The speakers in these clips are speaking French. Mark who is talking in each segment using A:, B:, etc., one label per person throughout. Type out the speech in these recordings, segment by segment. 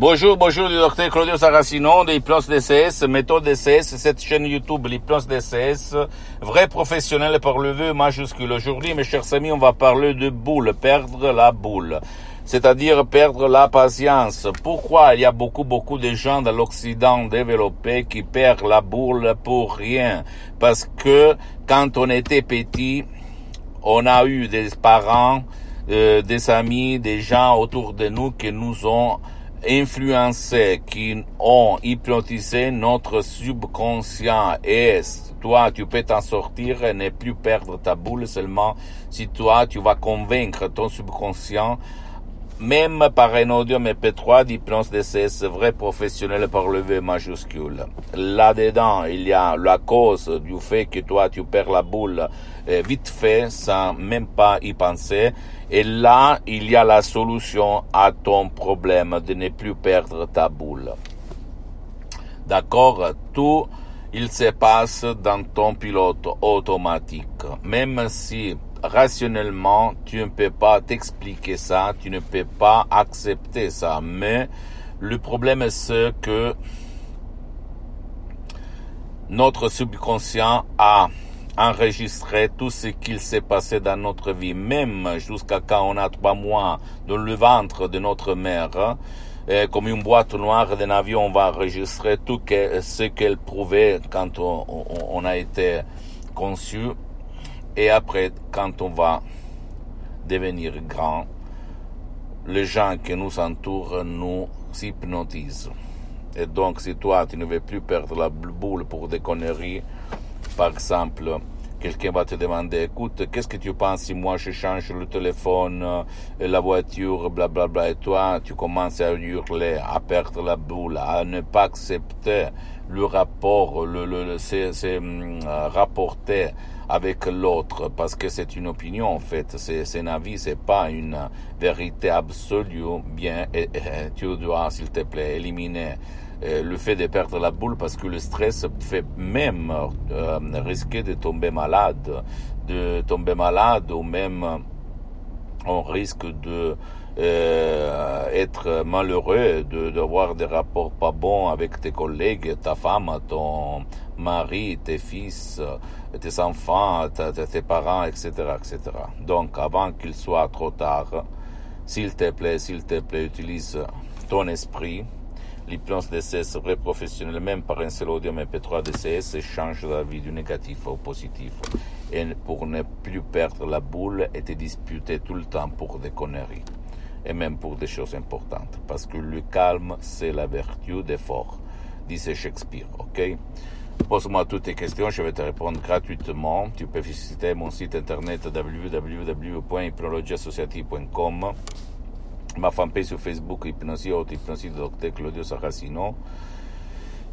A: Bonjour, bonjour du docteur Claudio Saracino de Hypnose DCS, méthode DCS, cette chaîne YouTube, l'Hypnose DCS, vrai professionnel par le vœu majuscule. Aujourd'hui, mes chers amis, on va parler de boule, perdre la boule. C'est-à-dire perdre la patience. Pourquoi il y a beaucoup, beaucoup de gens dans l'Occident développé qui perdent la boule pour rien? Parce que quand on était petit, on a eu des parents, euh, des amis, des gens autour de nous qui nous ont influencés, qui ont hypnotisé notre subconscient. Et toi, tu peux t'en sortir et ne plus perdre ta boule seulement? Si toi, tu vas convaincre ton subconscient même par un audio MP3 d'hypnose DCS vrai professionnel par le V majuscule. Là-dedans, il y a la cause du fait que toi, tu perds la boule euh, vite fait, sans même pas y penser. Et là, il y a la solution à ton problème de ne plus perdre ta boule. D'accord Tout, il se passe dans ton pilote automatique. Même si rationnellement, tu ne peux pas t'expliquer ça, tu ne peux pas accepter ça. Mais le problème c'est que notre subconscient a enregistré tout ce qu'il s'est passé dans notre vie, même jusqu'à quand on a trois mois dans le ventre de notre mère. Et comme une boîte noire d'un avion, on va enregistrer tout ce qu'elle prouvait quand on a été conçu et après, quand on va devenir grand, les gens qui nous entourent nous hypnotisent. Et donc, si toi, tu ne veux plus perdre la boule pour des conneries, par exemple, quelqu'un va te demander, écoute, qu'est-ce que tu penses si moi je change le téléphone, la voiture, blablabla, bla, bla, et toi, tu commences à hurler, à perdre la boule, à ne pas accepter le rapport, le, le, c'est, hum, rapporté avec l'autre, parce que c'est une opinion en fait, c'est un avis, c'est pas une vérité absolue. Bien, et, tu dois, s'il te plaît, éliminer euh, le fait de perdre la boule parce que le stress fait même euh, risquer de tomber malade, de tomber malade ou même on risque de euh, être malheureux, de d'avoir des rapports pas bons avec tes collègues, ta femme, ton mari, tes fils, tes enfants, tes parents, etc., etc. Donc, avant qu'il soit trop tard, s'il te plaît, s'il te plaît, utilise ton esprit. L'hypnose DCS vrai professionnel, même par un seul audio MP3 DCS, change la vie du négatif au positif. Et pour ne plus perdre la boule et te disputer tout le temps pour des conneries. Et même pour des choses importantes. Parce que le calme, c'est la vertu des forts, disait Shakespeare, ok? Pose-moi toutes tes questions, je vais te répondre gratuitement. Tu peux visiter mon site internet www.hypnologieassociative.com, ma fanpage sur Facebook Hypnosie Haute Hypnosie Dr Claudio Saracino.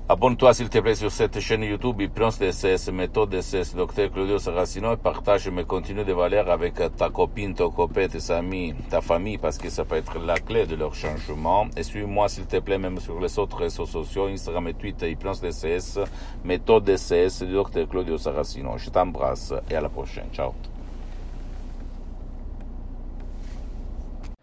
A: Abonne-toi s'il te plaît sur cette chaîne YouTube Hypnose DCS, méthode DCS, Dr Claudio Saracino et partage mes contenus de valeur avec ta copine, ton copain, tes amis, ta famille parce que ça peut être la clé de leur changement. Et suis-moi s'il te plaît même sur les autres réseaux sociaux, Instagram et Twitter, Hypnose DCS, méthode DCS, Dr Claudio Saracino. Je t'embrasse et à la prochaine. Ciao.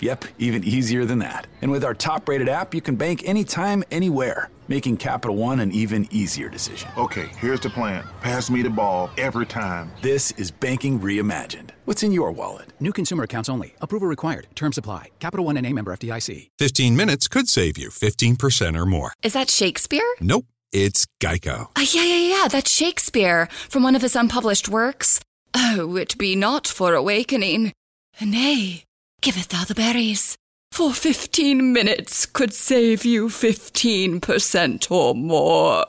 B: Yep, even easier than that. And with our top rated app, you can bank anytime, anywhere, making Capital One an even easier decision.
C: Okay, here's the plan pass me the ball every time.
B: This is banking reimagined. What's in your wallet?
D: New consumer accounts only. Approval required. Terms apply. Capital One and a member FDIC.
E: 15 minutes could save you 15% or more.
F: Is that Shakespeare?
E: Nope, it's Geico.
F: Uh, yeah, yeah, yeah, that's Shakespeare from one of his unpublished works. Oh, it be not for awakening. Nay, giveth thou the berries. for 15 minutes could save you 15% or more.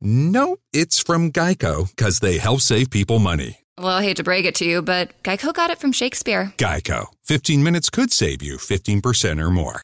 E: No, it's from Geico because they help save people money.
F: Well, I hate to break it to you, but Geico got it from Shakespeare.
E: Geico. 15 minutes could save you 15% or more.